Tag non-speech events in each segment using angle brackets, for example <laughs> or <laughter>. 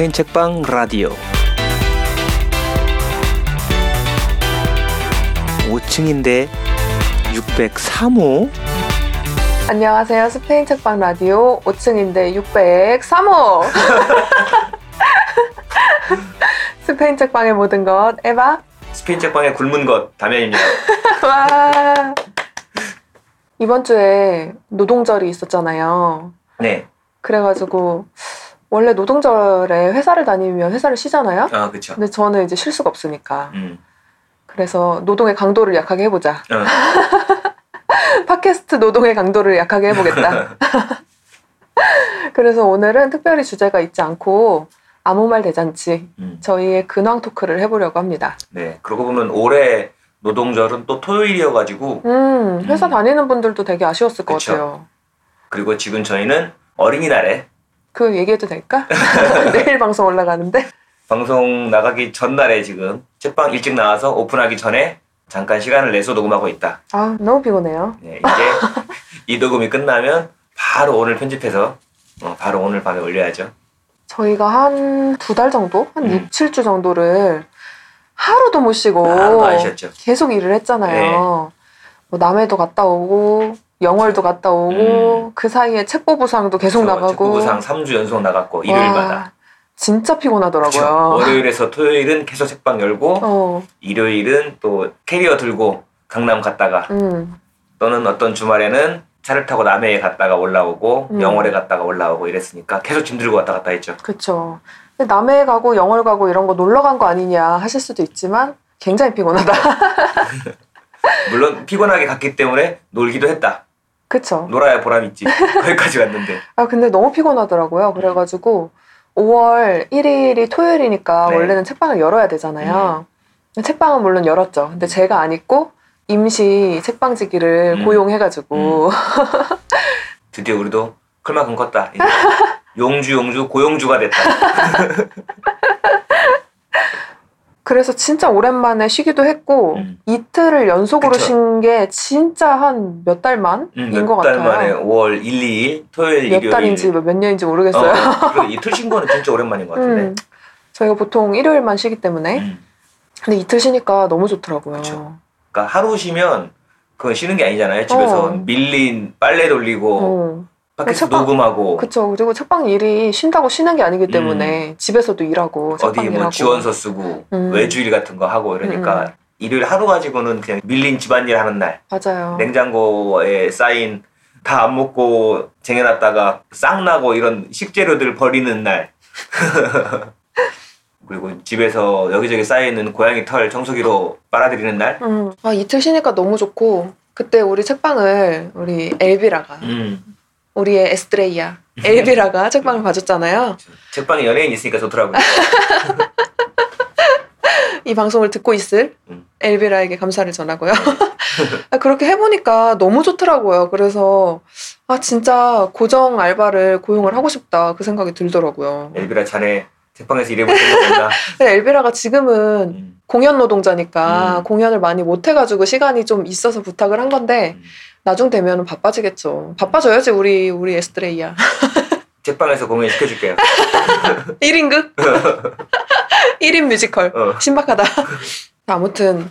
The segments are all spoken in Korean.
스페인 책방 라디오 5층인데 603호 안녕하세요. 스페인 책방 라디오 5층인데 603호. <laughs> 스페인 책방의 모든 것 에바. 스페인 책방의 굶은 것 담양입니다. <laughs> 와. 이번 주에 노동절이 있었잖아요. 네. 그래가지고 원래 노동절에 회사를 다니면 회사를 쉬잖아요. 아 그렇죠. 근데 저는 이제 쉴 수가 없으니까. 음. 그래서 노동의 강도를 약하게 해보자. 어. <laughs> 팟캐스트 노동의 강도를 약하게 해보겠다. <laughs> 그래서 오늘은 특별히 주제가 있지 않고 아무 말 대잔치 음. 저희의 근황 토크를 해보려고 합니다. 네. 그러고 보면 올해 노동절은 또 토요일이어가지고 음, 회사 음. 다니는 분들도 되게 아쉬웠을 것 그쵸. 같아요. 그리고 지금 저희는 어린이날에 그 얘기해도 될까? <laughs> 내일 방송 올라가는데. 방송 나가기 전날에 지금 책방 일찍 나와서 오픈하기 전에 잠깐 시간을 내서 녹음하고 있다. 아, 너무 피곤해요. 네, 이제 이 녹음이 끝나면 바로 오늘 편집해서 어, 바로 오늘 밤에 올려야죠. 저희가 한 두 달 정도? 한 음. 6, 7주 정도를 하루도 못 쉬고 쉬었죠. 계속 일을 했잖아요. 네. 뭐 남해도 갔다 오고 영월도 갔다 오고 그 사이에 책보부상도 계속 나가고 부상 3주 연속 나갔고 와, 일요일마다. 진짜? 피곤하더라고요. 월요일에서 토요일은 계속 책방 열고 어, 일요일은 또 캐리어 들고 강남 갔다가 음, 또는 어떤 주말에는 차를 타고 남해에 갔다가 올라오고 음. 영월에 갔다가 올라오고 이랬으니까 계속 짐 들고 왔다 갔다 했죠. 그쵸. 근데 남해 가고 영월 가고 이런 거 놀러 간 거 아니냐 하실 수도 있지만 굉장히 피곤하다. <laughs> 물론 피곤하게 갔기 때문에 놀기도 했다. 그쵸. 놀아야 보람 있지. <laughs> 거기까지 갔는데. 아, 근데 너무 피곤하더라고요. 그래가지고 5월 1일이 토요일이니까 네. 원래는 책방을 열어야 되잖아요. 책방은 물론 열었죠. 근데 제가 안 있고 임시 책방지기를 음. 고용해가지고 <laughs> 드디어 우리도 클만큼 컸다. 용주 용주 고용주가 됐다. <laughs> 그래서 진짜 오랜만에 쉬기도 했고 음. 이틀을 연속으로. 쉰 게 진짜 한 몇 달 만인 음, 것 같아요. 만에 5월 1, 2일 토요일 몇 일요일. 달인지 몇 년인지 모르겠어요. 어, 그리고 이틀 쉰 거는 진짜 오랜만인 것 같은데. 음, 저희가 보통 일요일만 쉬기 때문에 음. 근데 이틀 쉬니까 너무 좋더라고요. 그쵸. 그러니까 하루 쉬면 그건 쉬는 게 아니잖아요. 집에서 어. 밀린 빨래 돌리고 어. 팟캐스트 책방- 녹음하고 그쵸. 그리고 책방 일이 쉰다고 쉬는 게 아니기 때문에 집에서도 일하고 음. 어디 뭐 일하고. 지원서 쓰고 음. 외주일 같은 거 하고 이러니까 음. 일요일 하루 가지고는 그냥 밀린 집안일 하는 날 맞아요. 냉장고에 쌓인 다 안 먹고 쟁여놨다가 싹 나고 이런 식재료들 버리는 날 <laughs> 그리고 집에서 여기저기 쌓여있는 고양이 털 청소기로 빨아들이는 날 음. 아, 이틀 쉬니까 너무 좋고 그때 우리 책방을 우리 엘비라가 음. 우리의 에스트레이야 엘비라가 책방을 봐줬잖아요. 책방에 연예인 있으니까 좋더라고요 <laughs> 이 방송을 듣고 있을 음. 엘비라에게 감사를 전하고요. <laughs> 아, 그렇게 해보니까 너무 좋더라고요. 그래서 아 진짜 고정 알바를 고용을 하고 싶다 그 생각이 들더라고요. 엘비라 자네 책방에서 생각 없나 근데 엘비라가 지금은 음. 공연 노동자니까 음. 공연을 많이 못 해가지고 시간이 좀 있어서 부탁을 한 건데 음. 나중 되면 바빠지겠죠. 바빠져야지 우리 우리 에스트레이야. 책방에서 공연 시켜줄게요 1인극? 1인 뮤지컬. 어. 신박하다. <laughs> 아무튼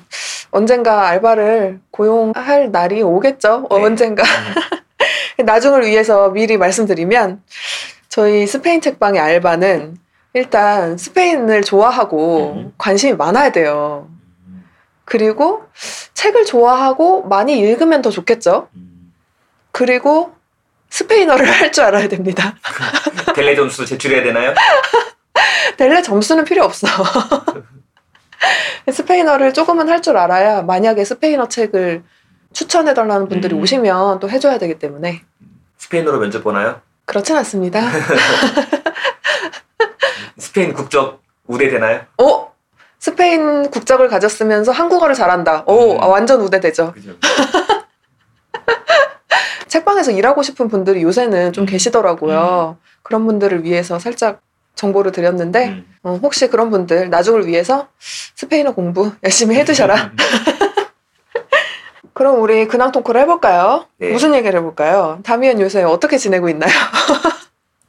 언젠가 알바를 고용할 날이 오겠죠. 어, 네. 언젠가. <laughs> 나중을 위해서 미리 말씀드리면 저희 스페인 책방의 알바는 일단 스페인을 좋아하고 음. 관심이 많아야 돼요. 그리고 책을 좋아하고 많이 읽으면 더 좋겠죠. 음. 그리고 스페인어를 <laughs> 할 줄 알아야 됩니다. <laughs> 델레 점수 제출해야 되나요? <laughs> 델레 점수는 필요 없어. 스페인어를 조금은 할 줄 알아야 만약에 스페인어 책을 추천해달라는 분들이 음. 오시면 또 해줘야 되기 때문에 스페인어로 면접 보나요? 그렇진 않습니다. 스페인 국적 우대되나요? 어? 스페인 국적을 가졌으면서 한국어를 잘한다. 오, 음. 아, 완전 우대되죠. 그죠. <laughs> 책방에서 일하고 싶은 분들이 요새는 좀 음. 계시더라고요. 그런 분들을 위해서 살짝 정보를 드렸는데 음. 어, 혹시 그런 분들 나중을 위해서 스페인어 공부 열심히 해두셔라. <laughs> 그럼 우리 근황 토크를 해볼까요? 네. 무슨 얘기를 해볼까요? 다미안 요새 어떻게 지내고 있나요?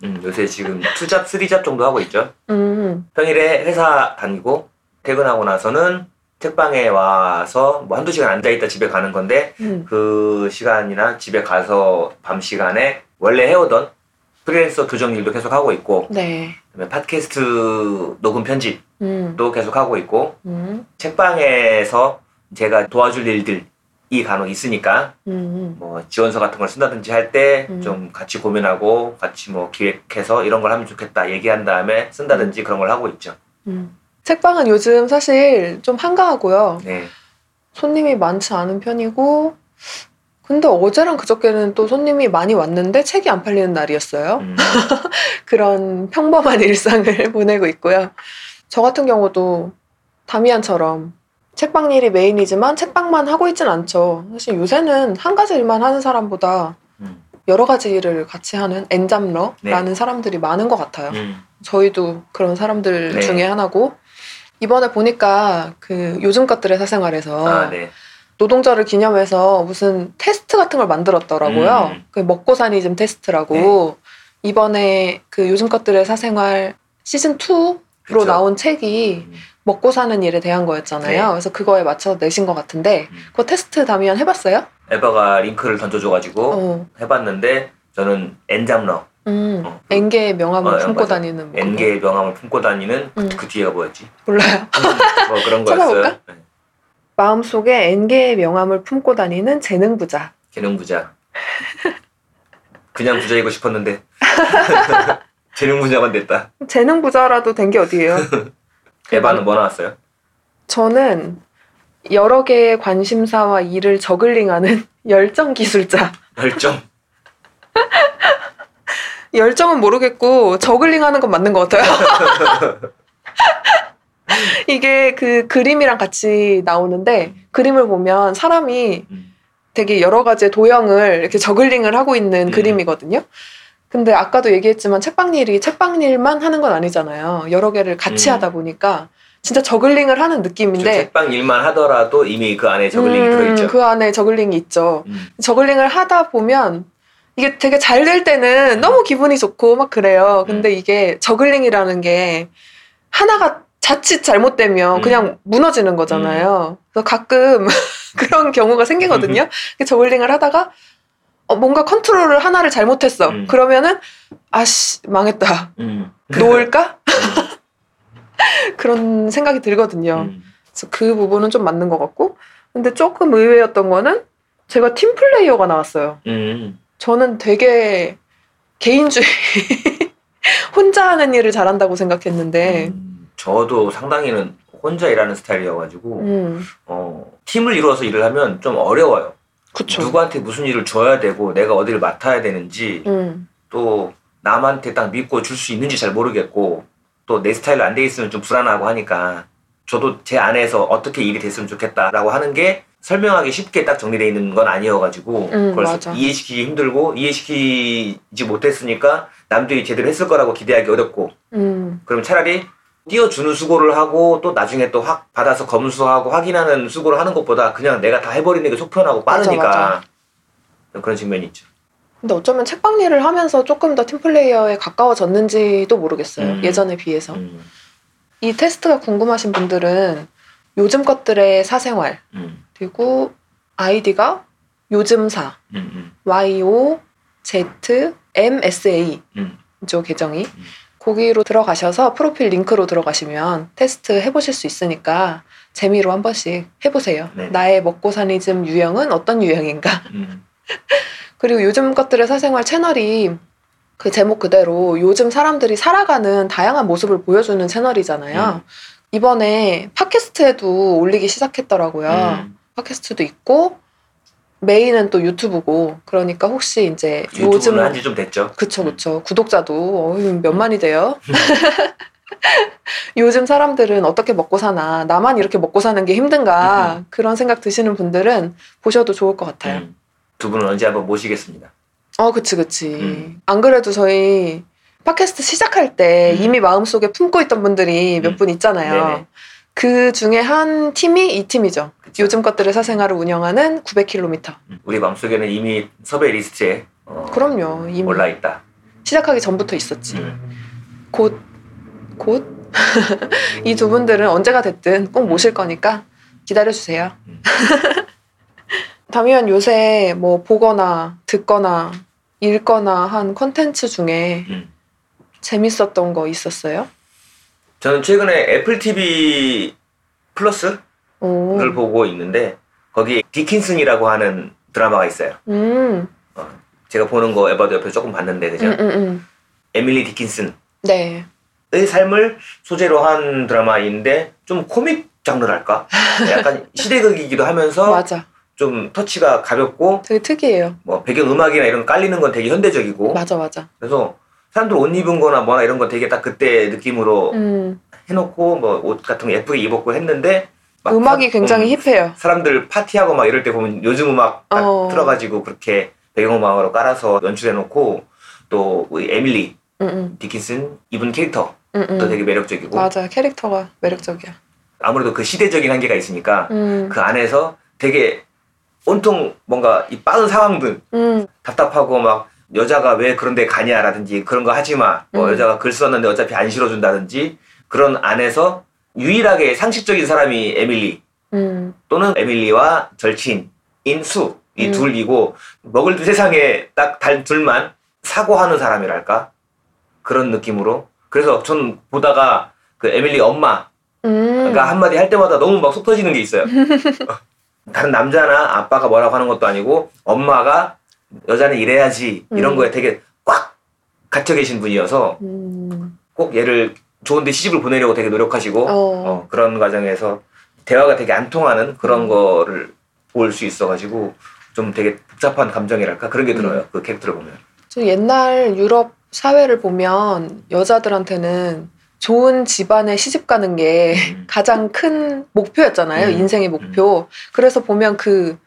음, 요새 지금 투잡, 쓰리잡 정도 하고 있죠. <laughs> 음, 평일에 회사 다니고 퇴근하고 나서는 책방에 와서 뭐 한두 시간 앉아있다 집에 가는 건데 음, 그 시간이나 집에 가서 밤 시간에 원래 해오던 프리랜서 교정 일도 계속 하고 있고 네. 그다음에 팟캐스트 녹음 편집도 음, 계속 하고 있고 음, 책방에서 제가 도와줄 일들이 간혹 있으니까 음, 뭐 지원서 같은 걸 쓴다든지 할때 음. 좀 같이 고민하고 같이 뭐 기획해서 이런 걸 하면 좋겠다 얘기한 다음에 쓴다든지 그런 걸 하고 있죠. 음. 책방은 요즘 사실 좀 한가하고요. 네. 손님이 많지 않은 편이고, 근데 어제랑 그저께는 또 손님이 많이 왔는데 책이 안 팔리는 날이었어요. 음, <laughs> 그런 평범한 일상을 <laughs> 보내고 있고요. 저 같은 경우도 다미안처럼 책방 일이 메인이지만 책방만 하고 있진 않죠. 사실 요새는 한 가지 일만 하는 사람보다 음, 여러 가지 일을 같이 하는 엔잡러라는 사람들이 많은 것 같아요. 음, 저희도 그런 사람들 네. 중에 하나고 이번에 보니까 그 요즘 것들의 사생활에서 아, 네. 노동절을 기념해서 무슨 테스트 같은 걸 만들었더라고요. 음. 그 먹고 사니 즘 테스트라고 이번에 그 요즘 것들의 사생활 시즌 2로 그쵸. 나온 책이 음, 먹고 사는 일에 대한 거였잖아요. 네. 그래서 그거에 맞춰서 내신 것 같은데 음. 그거 테스트 다미안 해봤어요? 에바가 링크를 던져줘가지고 어. 해봤는데 저는 엔잡러, 음. 어. N개의 명함을 어, 품고 맞아. 다니는 뭐 N개의 명함을 품고 다니는 음. 그 뒤에가 뭐였지? 몰라요. 뭐 그런 <laughs> 거였어요. 네. 마음속에 N개의 명함을 품고 다니는 재능 부자. 재능 부자. 그냥 부자이고 싶었는데 <laughs> 재능 부자만 됐다. 재능 부자라도 된 게 어디예요? <laughs> 에바는 뭐 나왔어요? 저는 여러 개의 관심사와 일을 저글링하는 열정 기술자. 열정. 열정은 모르겠고 저글링 하는 건 맞는 것 같아요. <laughs> 이게 그 그림이랑 같이 나오는데 그림을 보면 사람이 음. 되게 여러 가지의 도형을 이렇게 저글링을 하고 있는 음. 그림이거든요. 근데 아까도 얘기했지만 책방일이 책방일만 하는 건 아니잖아요. 여러 개를 같이 음. 하다 보니까 진짜 저글링을 하는 저 느낌인데 책방 일만 하더라도 이미 그 안에 저글링이 음, 들어있죠. 그 안에 저글링이 있죠. 음. 저글링을 하다 보면 이게 되게 잘 될 때는 너무 기분이 좋고 막 그래요. 근데 음. 이게 저글링이라는 게 하나가 자칫 잘못되면 음. 그냥 무너지는 거잖아요. 그래서 가끔 <laughs> 그런 경우가 생기거든요. 저글링을 하다가 어, 뭔가 컨트롤을 하나를 잘못했어. 음. 그러면은 아씨 망했다. 음. 놓을까? <laughs> 그런 생각이 들거든요. 음. 그래서 그 부분은 좀 맞는 것 같고 근데 조금 의외였던 거는 제가 팀 플레이어가 나왔어요. 음. 저는 되게 개인주의 <laughs> 혼자 하는 일을 잘한다고 생각했는데 음. 저도 상당히는 혼자 일하는 스타일이어가지고 음, 어, 팀을 이루어서 일을 하면 좀 어려워요. 그쵸. 누구한테 무슨 일을 줘야 되고 내가 어디를 맡아야 되는지 음, 또 남한테 딱 믿고 줄 수 있는지 잘 모르겠고 또 내 스타일로 안 돼 있으면 좀 불안하고 하니까 저도 제 안에서 어떻게 일이 됐으면 좋겠다라고 하는 게 설명하기 쉽게 딱 정리되어 있는 건 아니어가지고 음, 그걸 맞아. 이해시키기 힘들고 이해시키지 못했으니까 남들이 제대로 했을 거라고 기대하기 어렵고 음, 그럼 차라리 띄워주는 수고를 하고 또 나중에 또 확 받아서 검수하고 확인하는 수고를 하는 것보다 그냥 내가 다 해버리는 게 속 편하고 빠르니까 맞아, 그런 측면이 있죠. 근데 어쩌면 책방 일을 하면서 조금 더 팀플레이어에 가까워졌는지도 모르겠어요. 음. 예전에 비해서. 음, 이 테스트가 궁금하신 분들은 요즘 것들의 사생활 음, 그리고 아이디가 요즘사 음, 음, YO Z M S A 음. 죠 계정이 거기로 들어가셔서 프로필 링크로 들어가시면 테스트 해보실 수 있으니까 재미로 한 번씩 해보세요. 네. 나의 먹고 사니즘 유형은 어떤 유형인가? 음. <laughs> 그리고 요즘 것들의 사생활 채널이 그 제목 그대로 요즘 사람들이 살아가는 다양한 모습을 보여주는 채널이잖아요. 음. 이번에 팟캐스트에도 올리기 시작했더라고요. 음. 팟캐스트도 있고 메인은 또 유튜브고 그러니까 혹시 이제 요즘 한지 좀 됐죠. 그쵸 그쵸 구독자도 어휴, 몇만이 돼요. <laughs> 요즘 사람들은 어떻게 먹고 사나 나만 이렇게 먹고 사는 게 힘든가 그런 생각 드시는 분들은 보셔도 좋을 것 같아요. 음. 두 분은 언제 한번 모시겠습니다. 어 그치 그치. 음. 안 그래도 저희 팟캐스트 시작할 때 음. 이미 마음속에 품고 있던 분들이 몇 음. 분 있잖아요. 네네. 그 중에 한 팀이 이 팀이죠. 그쵸. 요즘 것들의 사생활을 운영하는 900km. 음. 우리 마음속에는 이미 섭외 리스트에 어, 그럼요. 이미 올라 있다. 시작하기 전부터 있었지. 음. 곧, 곧? <laughs> 이 두 분들은 언제가 됐든 꼭 모실 거니까 기다려주세요. 음. <laughs> 다미안 요새 뭐 보거나 듣거나 읽거나 한 컨텐츠 중에 음. 재밌었던 거 있었어요? 저는 최근에 애플 TV 플러스를 오. 보고 있는데 거기 디킨슨이라고 하는 드라마가 있어요. 음, 제가 보는 거 에바도 옆에 조금 봤는데 그죠? 음, 음, 음. 에밀리 디킨슨의 네. 삶을 소재로 한 드라마인데 좀 코믹 장르랄까? 약간 <laughs> 시대극이기도 하면서 맞아. 좀 터치가 가볍고 되게 특이해요. 뭐 배경 음악이나 이런 거 깔리는 건 되게 현대적이고 맞아, 맞아. 그래서 사람들 옷 입은 거나 뭐나 이런 거 되게 딱 그때 느낌으로 음, 해놓고 뭐 옷 같은 거 예쁘게 입었고 했는데 막 음악이 사- 굉장히 음, 힙해요. 사람들 파티하고 막 이럴 때 보면 요즘 음악 딱 어. 틀어가지고 그렇게 배경음악으로 깔아서 연출해놓고 또 우리 에밀리 음, 음, 디킨슨 입은 캐릭터도 음, 음. 되게 매력적이고 맞아. 캐릭터가 매력적이야. 아무래도 그 시대적인 한계가 있으니까 음, 그 안에서 되게 온통 뭔가 이 빠른 상황들 음, 답답하고 막 여자가 왜 그런 데 가냐라든지 그런 거 하지 마. 뭐 음. 여자가 글 썼는데 어차피 안 실어준다든지 그런 안에서 유일하게 상식적인 사람이 에밀리 음, 또는 에밀리와 절친인 수이 음. 둘이고 먹을 두 세상에 딱달 둘만 사고하는 사람이랄까 그런 느낌으로 그래서 전 보다가 그 에밀리 엄마 음. 가 한마디 할 때마다 너무 막 속 터지는 게 있어요. <laughs> 다른 남자나 아빠가 뭐라고 하는 것도 아니고 엄마가 여자는 이래야지 이런 음. 거에 되게 꽉 갇혀 계신 분이어서 음, 꼭 얘를 좋은데 시집을 보내려고 되게 노력하시고 어. 어, 그런 과정에서 대화가 되게 안 통하는 그런 음. 거를 볼 수 있어가지고 좀 되게 복잡한 감정이랄까 그런 게 들어요. 그 캐릭터를 보면. 저 옛날 유럽 사회를 보면 여자들한테는 좋은 집안에 시집 가는 게 음. <laughs> 가장 큰 목표였잖아요. 음. 인생의 목표. 그래서 보면 그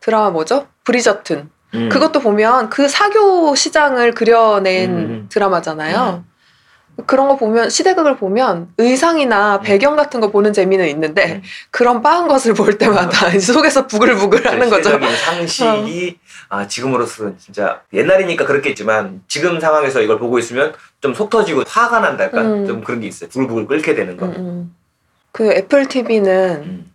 드라마 뭐죠? 브리저튼. 음. 그것도 보면 그 사교 시장을 그려낸 음. 드라마잖아요. 그런 거 보면 시대극을 보면 의상이나 음. 배경 같은 거 보는 재미는 있는데 음. 그런 빠한 것을 볼 때마다 속에서 부글부글 하는 거죠. 상식이 아, 지금으로서는 진짜 옛날이니까 그렇겠지만 지금 상황에서 이걸 보고 있으면 좀 속 터지고 화가 난달까 음. 좀 그런 게 있어요. 부글부글 끓게 되는 거. 음, 음. 그 애플 TV는 음.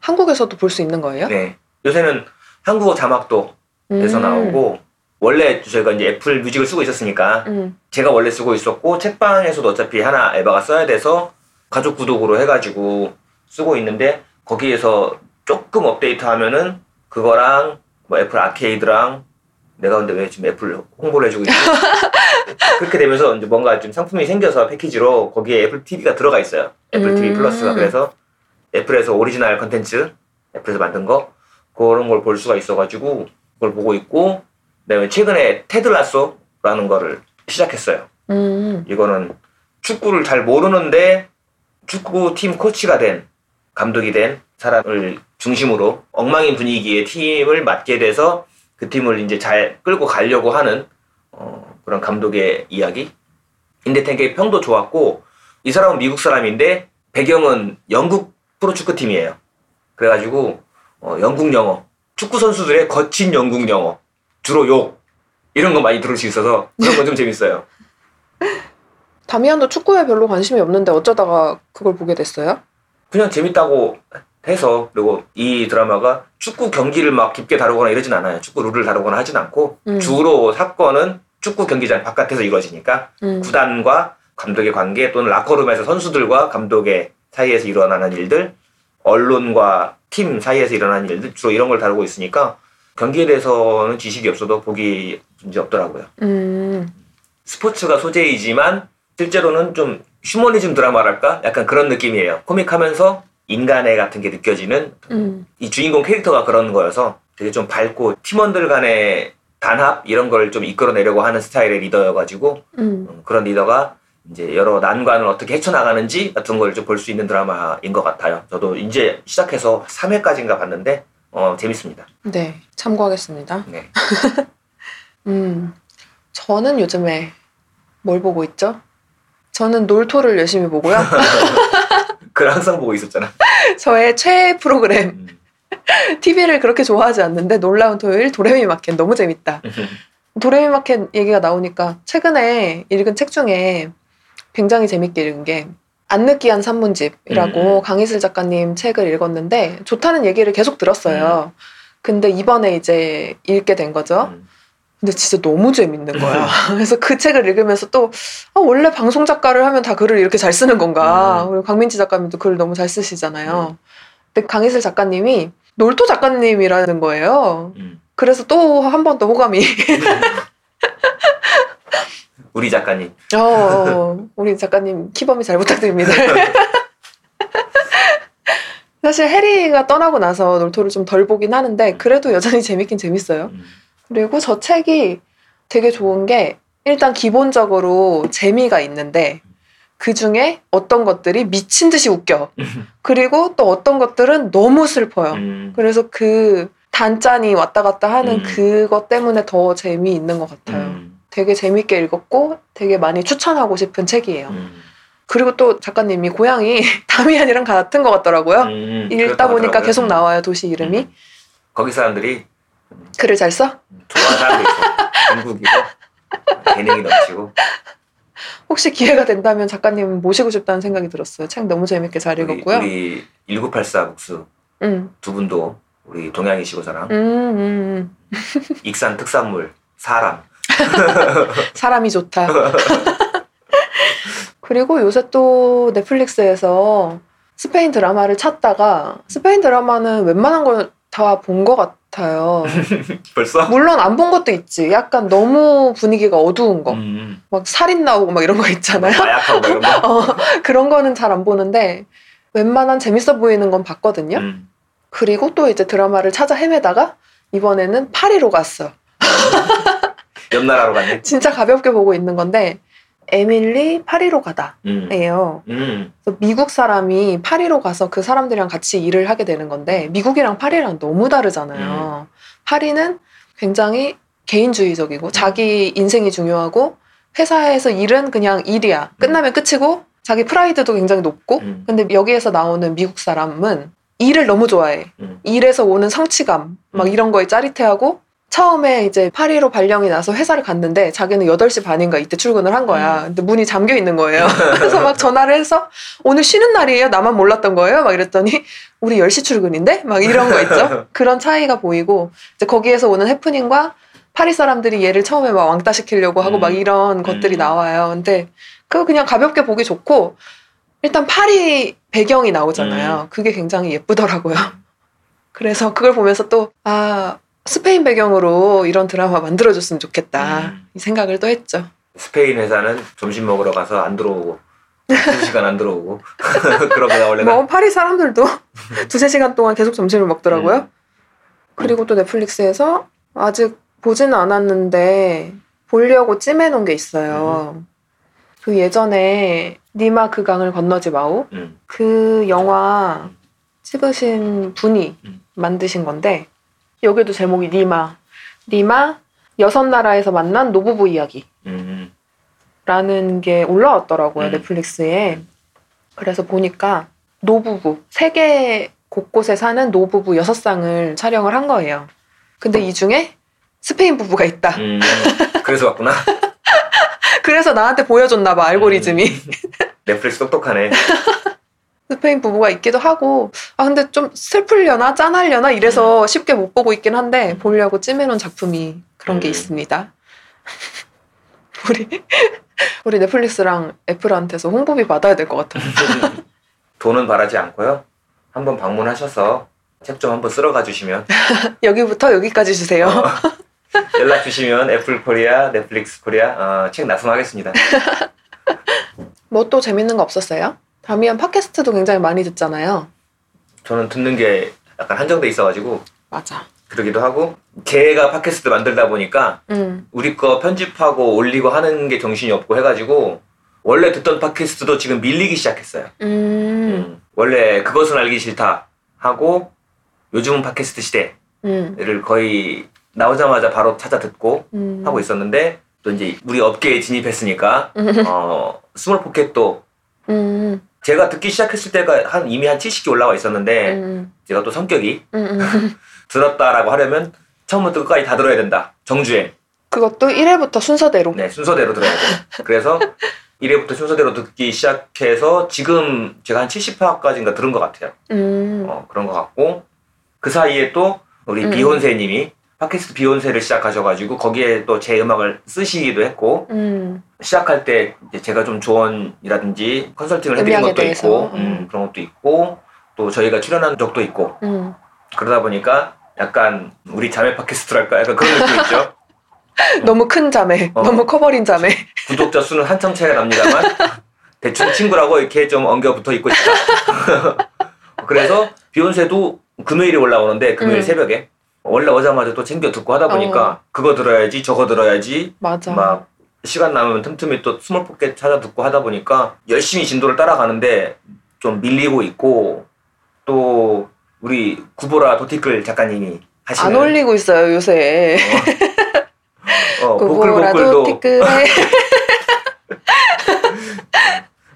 한국에서도 볼 수 있는 거예요? 네. 요새는 한국어 자막도 돼서 음. 나오고 원래 저희가 이제 애플 뮤직을 쓰고 있었으니까 음. 제가 원래 쓰고 있었고 책방에서도 어차피 하나 에바가 써야 돼서 가족 구독으로 해가지고 쓰고 있는데 거기에서 조금 업데이트하면은 그거랑 뭐 애플 아케이드랑 내가 근데 왜 지금 애플 홍보를 해주고 있지? <laughs> 그렇게 되면서 이제 뭔가 좀 상품이 생겨서 패키지로 거기에 애플 TV가 들어가 있어요. 애플 TV 음. 플러스가 그래서 애플에서 오리지널 컨텐츠 애플에서 만든 거 그런 걸 볼 수가 있어가지고 그걸 보고 있고 그다음에 최근에 테드라소라는 거를 시작했어요. 음. 이거는 축구를 잘 모르는데 축구팀 코치가 된 감독이 된 사람을 중심으로 엉망인 분위기의 팀을 맡게 돼서 그 팀을 이제 잘 끌고 가려고 하는 어, 그런 감독의 이야기. 인데 되게 평도 좋았고 이 사람은 미국 사람인데 배경은 영국 프로축구팀이에요. 그래가지고 어, 영국 영어 축구 선수들의 거친 영국 영어 주로 욕 이런 거 많이 들을 수 있어서 그런 건 좀 재밌어요. <laughs> 다미안도 축구에 별로 관심이 없는데 어쩌다가 그걸 보게 됐어요? 그냥 재밌다고 해서 그리고 이 드라마가 축구 경기를 막 깊게 다루거나 이러진 않아요. 축구 룰을 다루거나 하진 않고 음. 주로 사건은 축구 경기장 바깥에서 이루어지니까 음. 구단과 감독의 관계 또는 라커룸에서 선수들과 감독의 사이에서 일어나는 일들, 언론과 팀 사이에서 일어나는 일들 주로 이런 걸 다루고 있으니까 경기에 대해서는 지식이 없어도 보기 문제 없더라고요. 음. 스포츠가 소재이지만 실제로는 좀 휴머니즘 드라마랄까? 약간 그런 느낌이에요. 코믹하면서 인간애 같은 게 느껴지는 음. 이 주인공 캐릭터가 그런 거여서 되게 좀 밝고 팀원들 간의 단합 이런 걸 좀 이끌어내려고 하는 스타일의 리더여가지고 음. 음, 그런 리더가 이제 여러 난관을 어떻게 헤쳐나가는지 같은 걸 좀 볼 수 있는 드라마인 것 같아요. 저도 이제 시작해서 3회까지인가 봤는데 어, 재밌습니다. 네, 참고하겠습니다. 네. <laughs> 음. 저는 요즘에 뭘 보고 있죠? 저는 놀토를 열심히 보고요. <laughs> 그걸 항상 보고 있었잖아. <laughs> 저의 최애 프로그램 음. TV를 그렇게 좋아하지 않는데 놀라운 토요일 도레미 마켓 너무 재밌다. 도레미 마켓 얘기가 나오니까 최근에 읽은 책 중에 굉장히 재밌게 읽은 게 안 느끼한 산문집이라고 음. 강희슬 작가님 책을 읽었는데 좋다는 얘기를 계속 들었어요. 근데 이번에 이제 읽게 된 거죠. 음. 근데 진짜 너무 재밌는 거야. <laughs> 그래서 그 책을 읽으면서 또 아, 원래 방송 작가를 하면 다 글을 이렇게 잘 쓰는 건가. 음. 그리고 강민지 작가님도 글을 너무 잘 쓰시잖아요. 근데 강희슬 작가님이 놀토 작가님이라는 거예요. 음. 그래서 또 한 번 더 호감이. <laughs> 우리 작가님. 어, 우리 작가님 키범이 잘 부탁드립니다. <laughs> 사실 해리가 떠나고 나서 놀토를 좀 덜 보긴 하는데 그래도 여전히 재밌긴 재밌어요. 음. 그리고 저 책이 되게 좋은 게 일단 기본적으로 재미가 있는데 그 중에 어떤 것들이 미친 듯이 웃겨. <laughs> 그리고 또 어떤 것들은 너무 슬퍼요. 음. 그래서 그 단짠이 왔다 갔다 하는 음. 그것 때문에 더 재미있는 것 같아요. 음. 되게 재밌게 읽었고 되게 많이 추천하고 싶은 책이에요. 음. 그리고 또 작가님이 고향이 <laughs> 다미안이랑 같은 것 같더라고요. 음. 읽다 그렇다고 보니까 하더라고요. 계속 나와요 도시 이름이. 음. 거기 사람들이 글을 잘 써? 좋아하는 사람도 있어. 중국이고 재능이 넘치고 혹시 기회가 된다면 작가님 모시고 싶다는 생각이 들었어요. 책 너무 재밌게 잘 우리, 읽었고요. 우리 1984 국수 음. 두 분도 우리 동양이시고 저랑 음, 음, 음. 익산 특산물 사람 <laughs> 사람이 좋다. <laughs> 그리고 요새 또 넷플릭스에서 스페인 드라마를 찾다가 스페인 드라마는 웬만한 걸 다 본 것 같아요. <laughs> 벌써 물론 안 본 것도 있지. 약간 너무 분위기가 어두운 거. 음. 막 살인 나오고 막 이런 거 있잖아요. 마약하고 막 이런 거 어, 그런 거는 잘 안 보는데 웬만한 재밌어 보이는 건 봤거든요. 음. 그리고 또 이제 드라마를 찾아 헤매다가 이번에는 파리로 갔어. 옆 나라로 갔네 진짜 가볍게 보고 있는 건데 에밀리 파리로 가다예요. 음. 음. 그래서 미국 사람이 파리로 가서 그 사람들이랑 같이 일을 하게 되는 건데 미국이랑 파리랑 너무 다르잖아요. 파리는 굉장히 개인주의적이고 자기 인생이 중요하고 회사에서 일은 그냥 일이야. 끝나면 끝이고 자기 프라이드도 굉장히 높고 음. 근데 여기에서 나오는 미국 사람은 일을 너무 좋아해. 음. 일에서 오는 성취감, 막 음. 이런 거에 짜릿해하고, 처음에 이제 파리로 발령이 나서 회사를 갔는데, 자기는 8시 반인가 이때 출근을 한 거야. 근데 문이 잠겨 있는 거예요. <laughs> 그래서 막 전화를 해서, 오늘 쉬는 날이에요? 나만 몰랐던 거예요? 막 이랬더니, 우리 10시 출근인데? 막 이런 거 있죠? <laughs> 그런 차이가 보이고, 이제 거기에서 오는 해프닝과 파리 사람들이 얘를 처음에 막 왕따 시키려고 하고 음. 막 이런 것들이 음. 나와요. 근데 그거 그냥 가볍게 보기 좋고, 일단 파리 배경이 나오잖아요. 그게 굉장히 예쁘더라고요. 그래서 그걸 보면서 또, 아, 스페인 배경으로 이런 드라마 만들어줬으면 좋겠다. 음. 이 생각을 또 했죠. 스페인 회사는 점심 먹으러 가서 안 들어오고 두 시간 안 들어오고 <laughs> 그러거나 원래는 뭐, 파리 사람들도 <laughs> 두세 시간 동안 계속 점심을 먹더라고요. 음. 그리고 또 넷플릭스에서 아직 보지는 않았는데, 보려고 찜해놓은 게 있어요. 그 예전에 니마 그 강을 건너지 마오. 음. 그 영화 찍으신 분이 음. 만드신 건데 여기도 제목이 니마. 니마 여섯 나라에서 만난 노부부 이야기라는 음. 게 올라왔더라고요 음. 넷플릭스에. 그래서 보니까 노부부. 세계 곳곳에 사는 노부부 여섯 쌍을 촬영을 한 거예요. 근데 이 중에 스페인 부부가 있다. 음. 그래서 왔구나. <laughs> 그래서 나한테 보여줬나 봐 알고리즘이. 음. 넷플릭스 똑똑하네 <laughs> 스페인 부부가 있기도 하고 아 근데 좀 슬플려나 짠하려나 음. 이래서 쉽게 못 보고 있긴 한데 보려고 찜해놓은 작품이 그런 게 음. 있습니다. <laughs> 우리 우리 넷플릭스랑 애플한테서 홍보비 받아야 될 것 같아요. <laughs> 돈은 바라지 않고요 한번 방문하셔서 책 좀 한번 쓸어 가 주시면 <laughs> 여기부터 여기까지 주세요. 어, 연락 주시면 애플 코리아 넷플릭스 코리아 어, 책 납품하겠습니다 뭐 또 재밌는 거 없었어요? 다미안 팟캐스트도 굉장히 많이 듣잖아요. 저는 듣는 게 약간 한정돼 있어가지고 맞아. 그러기도 하고 제가 팟캐스트 만들다 보니까 음. 우리 거 편집하고 올리고 하는 게 정신이 없고 해가지고 원래 듣던 팟캐스트도 지금 밀리기 시작했어요. 음. 음, 원래 그것은 알기 싫다 하고 요즘은 팟캐스트 시대를 음. 거의 나오자마자 바로 찾아 듣고 음. 하고 있었는데 또 이제 우리 업계에 진입했으니까 음. 어 스몰 포켓도 음. 제가 듣기 시작했을 때가 한 이미 한 70개 올라와 있었는데 음. 제가 또 성격이 음. 음. <laughs> 들었다라고 하려면 처음부터 끝까지 다 들어야 된다 정주행 그것도 1회부터 순서대로. 네, 순서대로 들어야 돼요. 그래서 <laughs> 1회부터 순서대로 듣기 시작해서 지금 제가 한 70화까지인가 들은 것 같아요. 음. 어, 그런 것 같고 그 사이에 또 우리 음. 비욘세님이 팟캐스트 비욘세를 시작하셔가지고 거기에 또 제 음악을 쓰시기도 했고 음. 시작할 때 이제 제가 좀 조언이라든지 컨설팅을 해드린 것도 대해서, 있고 음. 음, 그런 것도 있고 또 저희가 출연한 적도 있고 음. 그러다 보니까 약간 우리 자매 팟캐스트랄까 약간 그런 느낌 있죠. <laughs> 너무 큰 자매, 어. 너무 커버린 자매. 구독자 수는 한참 차이가 납니다만 <laughs> 대충 친구라고 이렇게 좀 엉겨 붙어 있고 있다. <laughs> 그래서 비욘세도 금요일에 올라오는데 금요일 음. 새벽에 올라오자마자 또 챙겨 듣고 하다 보니까 어. 그거 들어야지 저거 들어야지 맞아. 막 시간 남으면 틈틈이 또 스몰 포켓 찾아 듣고 하다 보니까 열심히 진도를 따라가는데 좀 밀리고 있고 또 우리 구보라 도티클 작가님이 하시는 안 올리고 있어요 요새. 어, 어, 보클보클도 티끌에. <laughs>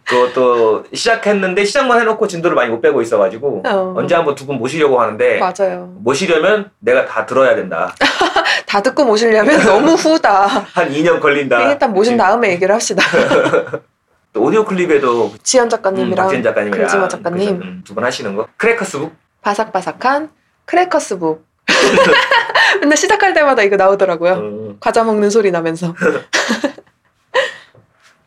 그것도 시작했는데 시작만 해놓고 진도를 많이 못 빼고 있어가지고 어. 언제 한번 두 분 모시려고 하는데 맞아요. 모시려면 내가 다 들어야 된다. <laughs> 다 듣고 모시려면 <laughs> 너무 후다. 한 2년 걸린다. 일단 모신? 다음에 얘기를 합시다. <laughs> 또 오디오 클립에도 음, 작가님이랑 박진 작가님이랑 글지마 작가님. 음, 두분 하시는 거 크래커스북 바삭바삭한 크래커스북. <laughs> 맨날 시작할 때마다 이거 나오더라고요. 음, 과자 먹는 소리 나면서.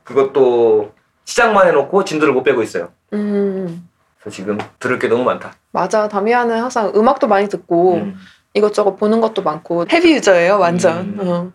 그것도 시작만 해놓고 진도를 못 빼고 있어요. 음, 그래서 지금 들을 게 너무 많다. 맞아. 다미아는 항상 음악도 많이 듣고 음, 이것저것 보는 것도 많고 헤비 유저예요, 완전. 음. 어.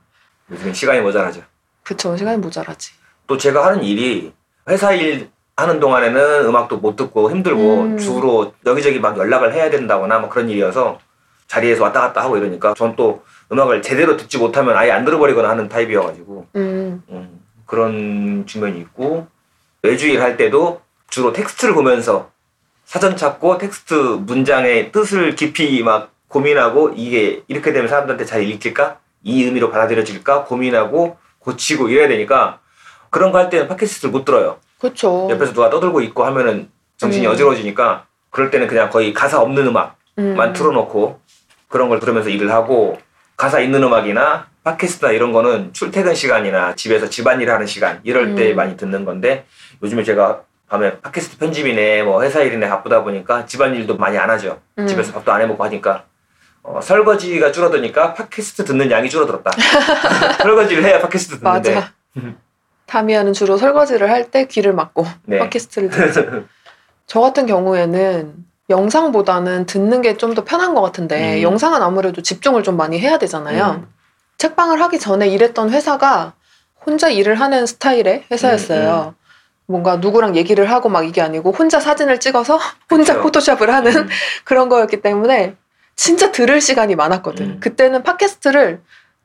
요즘 시간이 모자라죠. 그쵸, 시간이 모자라지. 또 제가 하는 일이 회사 일 하는 동안에는 음악도 못 듣고 힘들고 음. 주로 여기저기 막 연락을 해야 된다거나 뭐 그런 일이어서 자리에서 왔다 갔다 하고 이러니까 전 또 음악을 제대로 듣지 못하면 아예 안 들어버리거나 하는 타입이어가지고 음, 음, 그런 측면이 있고 외주일 할 때도 주로 텍스트를 보면서 사전 찾고 텍스트 문장의 뜻을 깊이 막 고민하고 이게 이렇게 되면 사람들한테 잘 읽힐까? 이 의미로 받아들여질까? 고민하고 고치고 이래야 되니까 그런 거 할 때는 팟캐스트를 못 들어요. 그쵸. 옆에서 누가 떠들고 있고 하면은 정신이 음. 어지러워지니까 그럴 때는 그냥 거의 가사 없는 음악만 음. 틀어놓고 그런 걸 들으면서 일을 하고 가사 있는 음악이나 팟캐스트나 이런 거는 출퇴근 시간이나 집에서 집안일 하는 시간 이럴 때 음. 많이 듣는 건데 요즘에 제가 밤에 팟캐스트 편집이네 뭐 회사 일이네 바쁘다 보니까 집안일도 많이 안 하죠. 음. 집에서 밥도 안 해먹고 하니까 어, 설거지가 줄어드니까 팟캐스트 듣는 양이 줄어들었다. <laughs> 설거지를 해야 팟캐스트 듣는데 맞아. 다미아는 주로 설거지를 할 때 귀를 막고 네. 팟캐스트를 듣지. <laughs> 저 같은 경우에는 영상보다는 듣는 게 좀 더 편한 것 같은데 음. 영상은 아무래도 집중을 좀 많이 해야 되잖아요. 음. 책방을 하기 전에 일했던 회사가 혼자 일을 하는 스타일의 회사였어요. 음, 뭔가 누구랑 얘기를 하고 막 이게 아니고 혼자 사진을 찍어서 혼자 그쵸. 포토샵을 하는 음. <laughs> 그런 거였기 때문에 진짜 들을 시간이 많았거든. 음. 그때는 팟캐스트를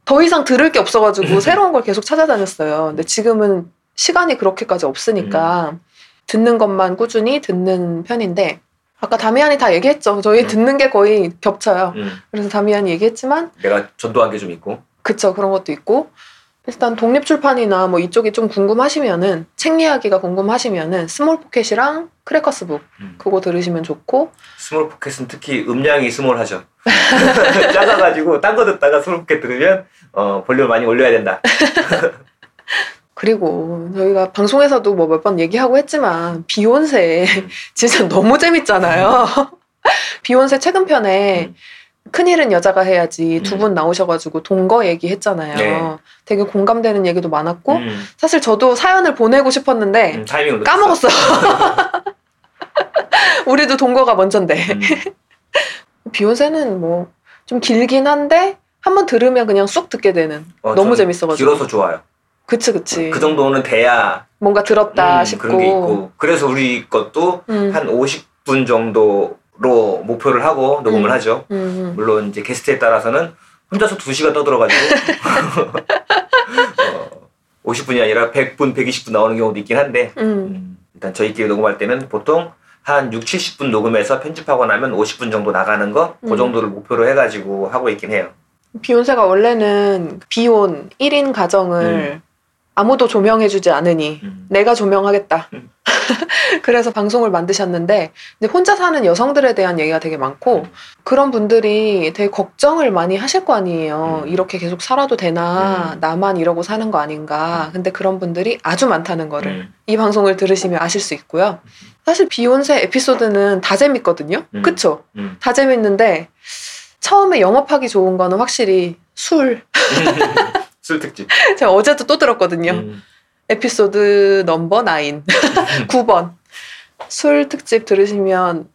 더 이상 들을 게 없어가지고 새로운 걸 계속 찾아다녔어요. 근데 지금은 시간이 그렇게까지 없으니까 음. 듣는 것만 꾸준히 듣는 편인데 아까 다미안이 다 얘기했죠. 저희 음. 듣는 게 거의 겹쳐요. 음. 그래서 다미안이 얘기했지만 내가 전도한 게 좀 있고 그쵸 그런 것도 있고 일단 독립출판이나 뭐 이쪽이 좀 궁금하시면은 책 이야기가 궁금하시면은 스몰 포켓이랑 크래커스북 음. 그거 들으시면 좋고 스몰 포켓은 특히 음량이 small하죠. <laughs> 작아가지고 딴 거 듣다가 스몰 포켓 들으면 어, 볼륨 많이 올려야 된다. <laughs> 그리고 저희가 방송에서도 뭐 몇 번 얘기하고 했지만 비욘세 음. <laughs> 진짜 너무 재밌잖아요. 비욘세 최근 편에 음. 큰일은 여자가 해야지 두 음. 분 나오셔가지고 동거 얘기했잖아요. 네. 되게 공감되는 얘기도 많았고 음, 사실 저도 사연을 보내고 싶었는데 음, 타이밍을 까먹었어. <laughs> 우리도 동거가 먼저인데. 음. <laughs> 비욘세는 뭐 좀 길긴 한데 한번 들으면 그냥 쑥 듣게 되는 어, 너무 전 재밌어가지고 길어서 좋아요. 그치 그치 그 정도는 돼야 뭔가 들었다 음, 싶고 그런 게 있고 그래서 우리 것도 음, 한 50분 정도 로 목표를 하고 녹음을 음. 하죠. 음, 음. 물론 이제 게스트에 따라서는 혼자서 2시간 떠들어가지고 <laughs> 어, 50분이 아니라 100분, 120분 나오는 경우도 있긴 한데 음. 음, 일단 저희끼리 녹음할 때는 보통 한 6, 70분 녹음해서 편집하고 나면 50분 정도 나가는 거, 그 음. 정도를 목표로 해가지고 하고 있긴 해요. 비욘세가 원래는 비혼 1인 가정을 음. 아무도 조명해주지 않으니 음. 내가 조명하겠다. 음. <laughs> 그래서 방송을 만드셨는데 혼자 사는 여성들에 대한 얘기가 되게 많고 음. 그런 분들이 되게 걱정을 많이 하실 거 아니에요. 음. 이렇게 계속 살아도 되나 음. 나만 이러고 사는 거 아닌가. 근데 그런 분들이 아주 많다는 거를 음. 이 방송을 들으시면 아실 수 있고요. 사실 비욘세 에피소드는 다 재밌거든요. 음. 그쵸? 음. 다 재밌는데 처음에 영업하기 좋은 거는 확실히 술. <laughs> 술 특집. <laughs> 제가 어제도 또 들었거든요. 음. 에피소드 넘버 9. 9번. <laughs> 술 특집 들으시면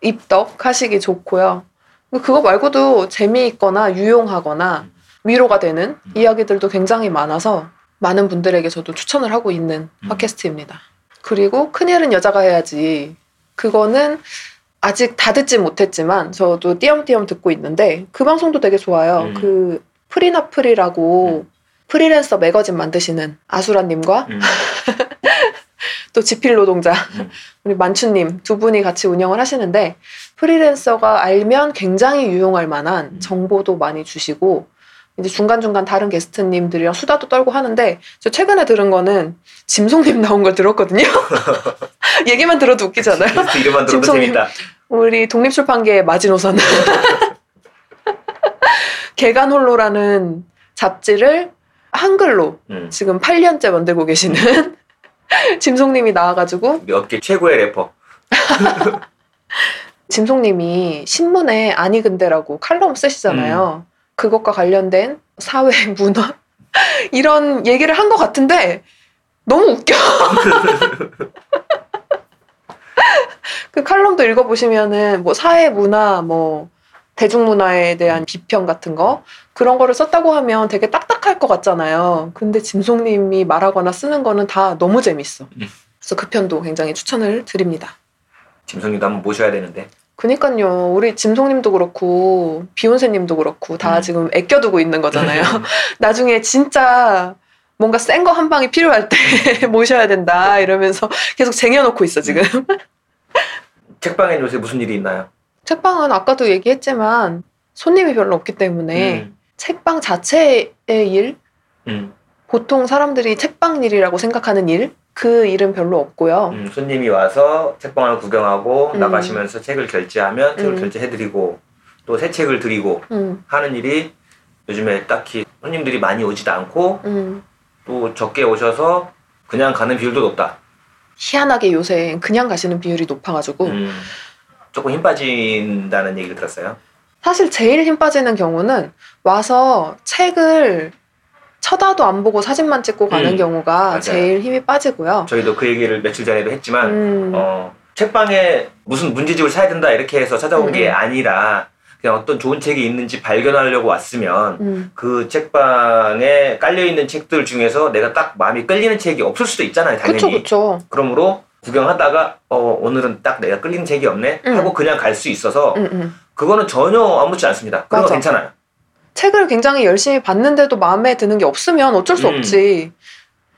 입덕 하시기 좋고요. 그거 말고도 재미있거나 유용하거나 위로가 되는 음. 이야기들도 굉장히 많아서 많은 분들에게 저도 추천을 하고 있는 음. 팟캐스트입니다. 그리고 큰일은 여자가 해야지. 그거는 아직 다 듣지 못했지만 저도 띄엄띄엄 듣고 있는데 그 방송도 되게 좋아요. 음. 그 프리나프리라고 프리랜서 매거진 만드시는 아수라님과 음. <laughs> 또 집필 노동자 음. 우리 만추님 두 분이 같이 운영을 하시는데 프리랜서가 알면 굉장히 유용할 만한 음. 정보도 많이 주시고 이제 중간중간 다른 게스트님들이랑 수다도 떨고 하는데 저 최근에 들은 거는 짐송님 나온 걸 들었거든요. <laughs> 얘기만 들어도 웃기잖아요. <laughs> 이름만 들어도 짐송님. 재밌다. 우리 독립출판계의 마지노선 개간홀로라는 잡지를 한글로 음. 지금 8년째 만들고 계시는 <laughs> 짐송님이 나와가지고 업계 최고의 래퍼. <laughs> 짐송님이 신문에 아니 근데라고 칼럼 쓰시잖아요. 그것과 관련된 사회 <laughs> 문화 이런 얘기를 한 것 같은데 너무 웃겨. 그 칼럼도 읽어보시면은 뭐 사회 문화 뭐 대중문화에 대한 비평 같은 거 그런 거를 썼다고 하면 되게 딱딱할 것 같잖아요. 근데 짐송님이 말하거나 쓰는 거는 다 너무 재밌어. 음. 그래서 그 편도 굉장히 추천을 드립니다. 짐성님도 한번 모셔야 되는데. 그니까요. 우리 짐송님도 그렇고 비욘세님도 그렇고 다 음. 지금 애껴두고 있는 거잖아요. <laughs> 나중에 진짜 뭔가 센 거 한 방이 필요할 때 <laughs> 모셔야 된다 이러면서 계속 쟁여놓고 있어 지금. 책방엔 요새 무슨 일이 있나요? 책방은 아까도 얘기했지만 손님이 별로 없기 때문에 음. 책방 자체의 일, 음. 보통 사람들이 책방 일이라고 생각하는 일, 그 일은 별로 없고요. 음, 손님이 와서 책방을 구경하고 음. 나가시면서 책을 결제하면 책을 음. 결제해드리고 또 새 책을 드리고 음, 하는 일이 요즘에 딱히 손님들이 많이 오지도 않고 음. 또 적게 오셔서 그냥 가는 비율도 높다. 희한하게 요새 그냥 가시는 비율이 높아가지고 음, 조금 힘 빠진다는 얘기를 들었어요. 사실 제일 힘 빠지는 경우는 와서 책을 쳐다도 안 보고 사진만 찍고 가는 음, 경우가 맞아요. 제일 힘이 빠지고요. 저희도 그 얘기를 며칠 전에도 했지만 음, 어, 책방에 무슨 문제집을 사야 된다 이렇게 해서 찾아온 음, 게 음. 아니라 그냥 어떤 좋은 책이 있는지 발견하려고 왔으면 음, 그 책방에 깔려 있는 책들 중에서 내가 딱 마음이 끌리는 책이 없을 수도 있잖아요, 당연히. 그쵸. 그러므로 구경하다가 어 오늘은 딱 내가 끌리는 책이 없네 음. 하고 그냥 갈 수 있어서 음, 음. 그거는 전혀 아무렇지 않습니다. 그런 거 맞아. 괜찮아요. 책을 굉장히 열심히 봤는데도 마음에 드는 게 없으면 어쩔 수 음. 없지.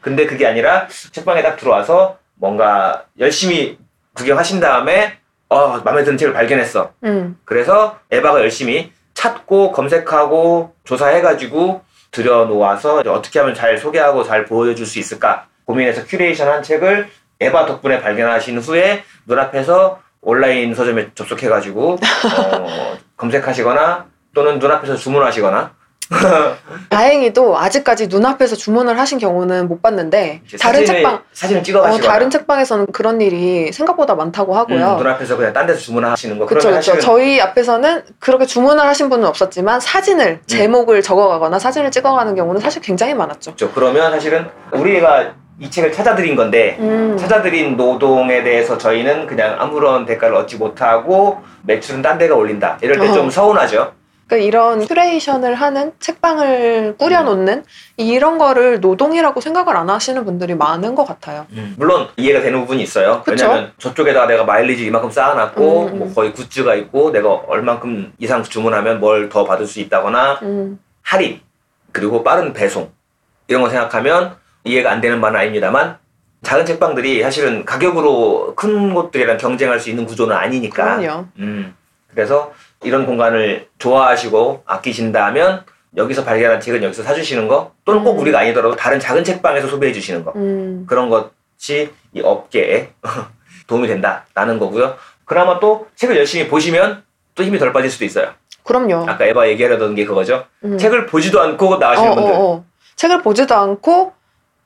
근데 그게 아니라 책방에 딱 들어와서 뭔가 열심히 구경하신 다음에 어 마음에 드는 책을 발견했어. 음, 그래서 에바가 열심히 찾고 검색하고 조사해가지고 들여놓아서 어떻게 하면 잘 소개하고 잘 보여줄 수 있을까 고민해서 큐레이션 한 책을 에바 덕분에 발견하신 후에 눈앞에서 온라인 서점에 접속해가지고 어, <laughs> 검색하시거나 또는 눈앞에서 주문하시거나 <laughs> 다행히도 아직까지 눈앞에서 주문을 하신 경우는 못 봤는데 다른 사진을, 책방 사진을 어, 찍어가시거나 다른 책방에서는 그런 일이 생각보다 많다고 하고요. 음, 눈앞에서 그냥 딴 데서 주문하시는 거 그렇죠, 그렇죠. 저희 앞에서는 그렇게 주문을 하신 분은 없었지만 사진을 제목을 적어가거나 사진을 찍어가는 경우는 사실 굉장히 많았죠. 그렇죠. 그러면 사실은 우리가 이 책을 찾아드린 건데 음, 찾아드린 노동에 대해서 저희는 그냥 아무런 대가를 얻지 못하고 매출은 딴 데가 올린다. 이럴 때 좀 어. 서운하죠. 그러니까 이런 큐레이션을 하는 책방을 꾸려놓는 이런 거를 노동이라고 생각을 안 하시는 분들이 많은 것 같아요. 물론 이해가 되는 부분이 있어요. 그쵸? 왜냐면 저쪽에다가 내가 마일리지 이만큼 쌓아놨고 음, 음. 뭐 거의 굿즈가 있고 내가 얼만큼 이상 주문하면 뭘 더 받을 수 있다거나 음, 할인 그리고 빠른 배송 이런 거 생각하면 이해가 안 되는 바는 아닙니다만 작은 책방들이 사실은 가격으로 큰 곳들이랑 경쟁할 수 있는 구조는 아니니까 그럼요. 음, 그래서 이런 공간을 좋아하시고 아끼신다면 여기서 발견한 책은 여기서 사주시는 거 또는 꼭 음. 우리가 아니더라도 다른 작은 책방에서 소비해 주시는 거 음. 그런 것이 이 업계에 <laughs> 도움이 된다라는 거고요. 그나마 또 책을 열심히 보시면 또 힘이 덜 빠질 수도 있어요. 그럼요. 아까 에바 얘기하려던 게 그거죠. 음. 책을 보지도 않고 나가시는 어, 분들. 어, 어. 책을 보지도 않고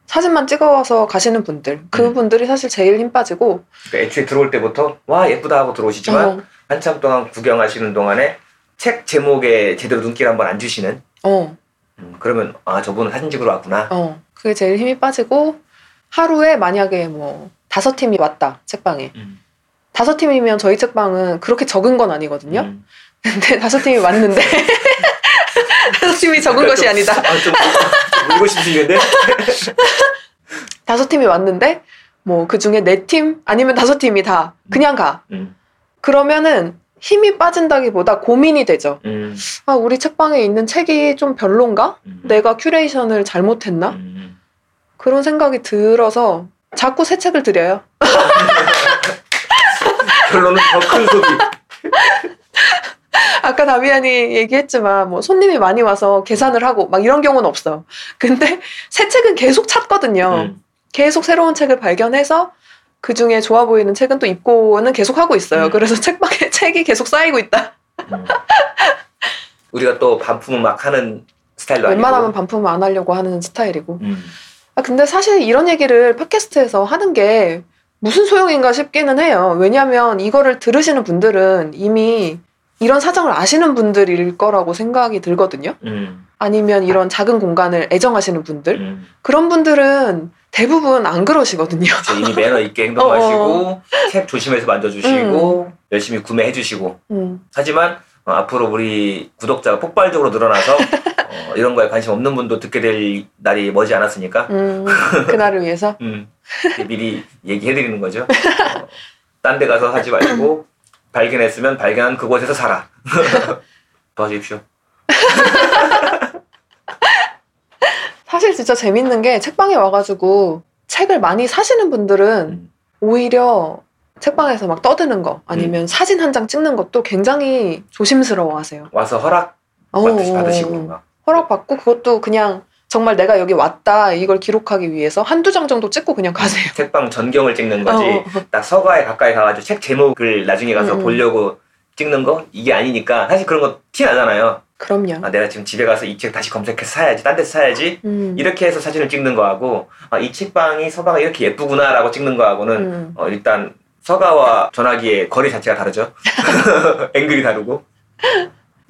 사진만 찍어서 가시는 분들. 음. 그분들이 사실 제일 힘 빠지고. 그러니까 애초에 들어올 때부터 와 예쁘다 하고 들어오시지만 어, 한참 동안 구경하시는 동안에 책 제목에 제대로 눈길 한번 안 주시는 어, 음, 그러면 아 저분은 사진 찍으러 왔구나. 어. 그게 제일 힘이 빠지고 하루에 만약에 뭐 다섯 팀이 왔다 책방에. 음. 다섯 팀이면 저희 책방은 그렇게 적은 건 아니거든요. 음. <laughs> 근데 다섯 팀이 왔는데 <laughs> 팀이 적은 것이 아니다. 아, 좀, 좀 울고 싶으시는데? <laughs> 다섯 팀이 왔는데 뭐 그 중에 네 팀 아니면 다섯 팀이 다 그냥 가. 음, 그러면은 힘이 빠진다기보다 고민이 되죠. 음, 아, 우리 책방에 있는 책이 좀 별론가? 음, 내가 큐레이션을 잘못했나? 음, 그런 생각이 들어서 자꾸 새 책을 드려요. <laughs> 결론은 더 큰 소비. <laughs> 아까 다비안이 얘기했지만 뭐 손님이 많이 와서 계산을 하고 막 이런 경우는 없어. 근데 <laughs> 새 책은 계속 찾거든요. 음, 계속 새로운 책을 발견해서 그 중에 좋아 보이는 책은 또 입고는 계속 하고 있어요. 음. 그래서 <laughs> 책방에 책이 계속 쌓이고 있다. 음. 우리가 또 반품을 막 하는 스타일도. 웬만하면 반품을 안 하려고 하는 스타일이고. 음, 아, 근데 사실 이런 얘기를 팟캐스트에서 하는 게 무슨 소용인가 싶기는 해요. 왜냐하면 이거를 들으시는 분들은 이미 이런 사정을 아시는 분들일 거라고 생각이 들거든요. 음, 아니면 이런 작은 공간을 애정하시는 분들. 음. 그런 분들은 대부분 안 그러시거든요. 저 이미 매너 있게 <laughs> 어, 행동하시고 책 조심해서 만져주시고 열심히 구매해주시고 음, 하지만 어, 앞으로 우리 구독자가 폭발적으로 늘어나서 <laughs> 어, 이런 거에 관심 없는 분도 듣게 될 날이 머지 않았으니까 음, 그날을 위해서. <laughs> 음, 미리 얘기해드리는 거죠. 어, 딴데 가서 하지 말고 발견했으면 발견한 그곳에서 살아. <laughs> 도와주십시오. 사실 진짜 재밌는 게 책방에 와가지고 책을 많이 사시는 분들은 음, 오히려 책방에서 막 떠드는 거 아니면 사진 한 장 찍는 것도 굉장히 조심스러워 하세요. 와서 허락 어, 받으시, 어, 받으시고 어. 막. 허락 받고 그것도 그냥 정말 내가 여기 왔다 이걸 기록하기 위해서 한두 장 정도 찍고 그냥 가세요. <laughs> 책방 전경을 찍는 거지. 어, 어. 딱 서가에 가까이 가가지고 책 제목을 나중에 가서 음, 음. 보려고 찍는 거 이게 아니니까 사실 그런 거 티 나잖아요. 그럼요. 아, 내가 지금 집에 가서 이 책 다시 검색해서 사야지, 딴 데서 사야지. 음, 이렇게 해서 사진을 찍는 거하고 아, 이 책방이 서가가 이렇게 예쁘구나라고 찍는 거하고는 음. 어, 일단 서가와 전화기의 거리 자체가 다르죠. <laughs> 앵글이 다르고.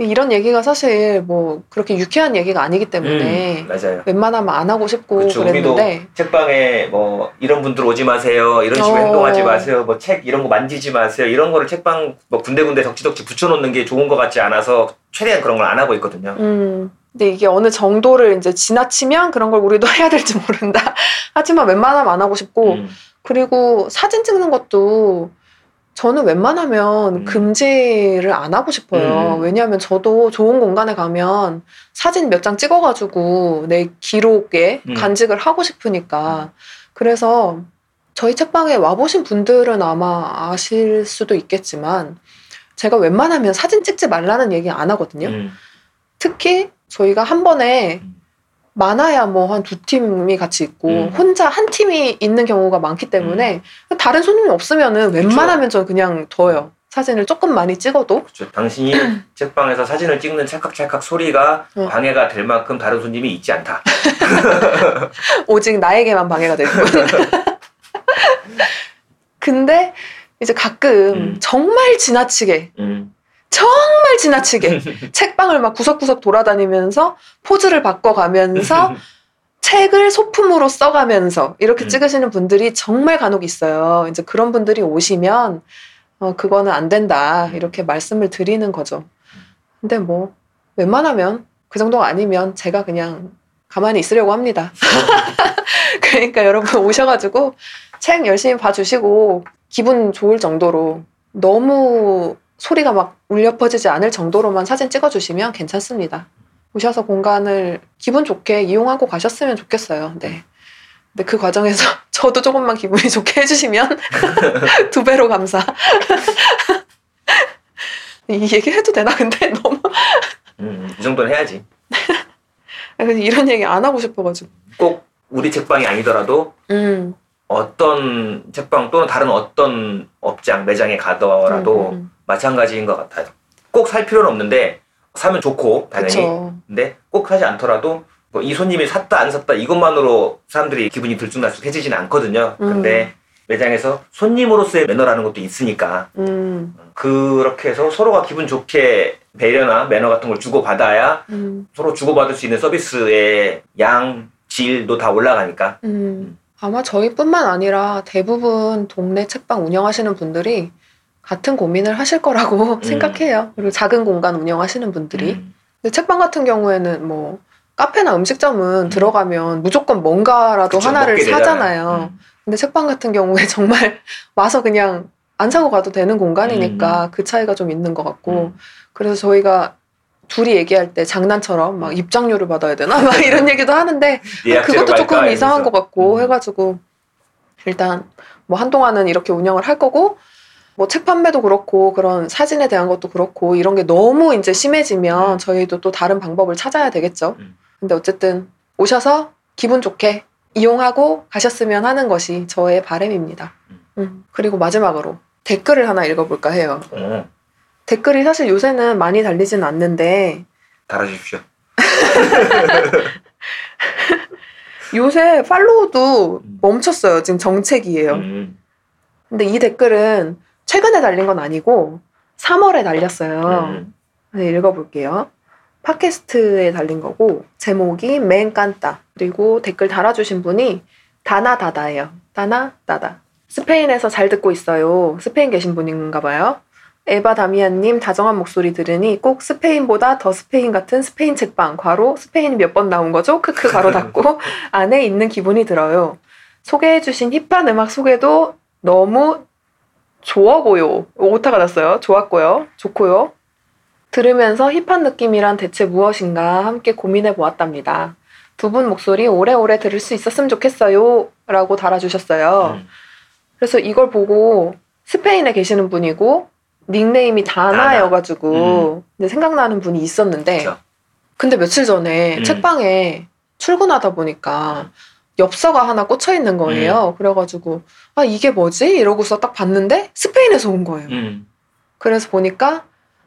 이런 얘기가 사실 뭐 그렇게 유쾌한 얘기가 아니기 때문에 음, 맞아요. 웬만하면 안 하고 싶고. 우리도 그랬는데 책방에 뭐 이런 분들 오지 마세요. 이런 식으로 어. 행동하지 마세요. 뭐 책 이런 거 만지지 마세요. 이런 거를 책방 뭐 군데군데 덕지덕지 붙여놓는 게 좋은 것 같지 않아서 최대한 그런 걸 안 하고 있거든요. 음, 근데 이게 어느 정도를 이제 지나치면 그런 걸 우리도 <laughs> 해야 될지 모른다. 하지만 웬만하면 안 하고 싶고 음, 그리고 사진 찍는 것도 저는 웬만하면 음. 금지를 안 하고 싶어요. 음. 왜냐하면 저도 좋은 공간에 가면 사진 몇 장 찍어가지고 내 기록에 음. 간직을 하고 싶으니까. 그래서 저희 책방에 와보신 분들은 아마 아실 수도 있겠지만 제가 웬만하면 사진 찍지 말라는 얘기 안 하거든요. 음, 특히 저희가 한 번에 음. 많아야 뭐 한 두 팀이 같이 있고 음. 혼자 한 팀이 있는 경우가 많기 때문에 다른 손님이 없으면은 웬만하면 저 그냥 둬요. 사진을 조금 많이 찍어도 그렇죠. 당신이 <clears throat> 책방에서 사진을 찍는 찰칵찰칵 소리가 어. 방해가 될 만큼 다른 손님이 있지 않다. <laughs> 오직 나에게만 방해가 되고. <laughs> 근데 이제 가끔 음. 정말 지나치게 음, 정말 지나치게 <laughs> 책방을 막 구석구석 돌아다니면서 포즈를 바꿔가면서 <laughs> 책을 소품으로 써가면서 이렇게 음. 찍으시는 분들이 정말 간혹 있어요. 이제 그런 분들이 오시면 어, 그거는 안 된다 이렇게 말씀을 드리는 거죠. 근데 뭐 웬만하면 그 정도가 아니면 제가 그냥 가만히 있으려고 합니다. <laughs> 그러니까 여러분 오셔가지고 책 열심히 봐주시고 기분 좋을 정도로 너무 소리가 막 울려 퍼지지 않을 정도로만 사진 찍어주시면 괜찮습니다. 오셔서 공간을 기분 좋게 이용하고 가셨으면 좋겠어요. 네. 근데 그 과정에서 <laughs> 저도 조금만 기분이 좋게 해주시면 <laughs> 두 배로 감사. <laughs> 이 얘기 해도 되나? 근데 너무 음, 이 정도는 해야지. 이런 얘기 안 하고 싶어가지고. 꼭 우리 책방이 아니더라도 음. 어떤 책방 또는 다른 어떤 업장 매장에 가더라도 음, 음, 마찬가지인 것 같아요. 꼭 살 필요는 없는데 사면 좋고 음. 당연히 그쵸. 근데 꼭 사지 않더라도 뭐 이 손님이 샀다 안 샀다 이것만으로 사람들이 기분이 들쭉날쭉해지지는 않거든요. 음. 근데 매장에서 손님으로서의 매너라는 것도 있으니까 음. 그렇게 해서 서로가 기분 좋게 배려나 매너 같은 걸 주고 받아야 음. 서로 주고받을 수 있는 서비스의 양, 질도 다 올라가니까 음. 아마 저희뿐만 아니라 대부분 동네 책방 운영하시는 분들이 같은 고민을 하실 거라고 <laughs> 음. 생각해요. 그리고 작은 공간 운영하시는 분들이. 음. 근데 책방 같은 경우에는 뭐 카페나 음식점은 들어가면 무조건 뭔가라도 그쵸, 하나를. 사잖아요. 음. 근데 책방 같은 경우에 <laughs> 정말 와서 그냥 안 사고 가도 되는 공간이니까 그 차이가 좀 있는 것 같고 음. 그래서 저희가 둘이 얘기할 때 장난처럼 막 입장료를 받아야 되나 <laughs> 막 이런 얘기도 하는데 예약제로 그것도 조금 이상한 것. 같고 음. 해가지고 일단 뭐 한동안은 이렇게 운영을 할 거고 뭐 책 판매도 그렇고 그런 사진에 대한 것도 그렇고 이런 게 너무 이제 심해지면 음. 저희도 또 다른 방법을 찾아야 되겠죠. 음. 근데 어쨌든 오셔서 기분 좋게 이용하고 가셨으면 하는 것이 저의 바람입니다. 음. 음. 그리고 마지막으로 댓글을 하나 읽어볼까 해요. 어, 댓글이 사실 요새는 많이 달리지는 않는데 달아주십시오. <laughs> 요새 팔로우도 음. 멈췄어요. 지금 정책이에요. 음. 근데 이 댓글은 최근에 달린 건 아니고 3월에 달렸어요. 음. 네, 읽어볼게요. 팟캐스트에 달린 거고 제목이 맨깐따 그리고 댓글 달아주신 분이 다나다다예요. 다나다다. 스페인에서 잘 듣고 있어요. 스페인 계신 분인가 봐요. 에바 다미안님 다정한 목소리 들으니 꼭 스페인보다 더 스페인 같은 스페인 책방 괄호 스페인이 몇번 나온 거죠? 크크 <laughs> 가로 닫고 안에 있는 기분이 들어요. 소개해주신 힙한 음악 소개도 너무 좋아고요. 오타가 났어요. 좋았고요. 좋고요. 들으면서 힙한 느낌이란 대체 무엇인가 함께 고민해 보았답니다. 두 분 목소리 오래오래 들을 수 있었으면 좋겠어요. 라고 달아주셨어요. 음. 그래서 이걸 보고 스페인에 계시는 분이고 닉네임이 다나여가지고 근데 생각나는 분이 있었는데 그쵸. 근데 며칠 전에 음. 책방에 출근하다 보니까 엽서가 하나 꽂혀 있는 거예요. 그래가지고 아 이게 뭐지? 이러고서 딱 봤는데 스페인에서 온 거예요. 음. 그래서 보니까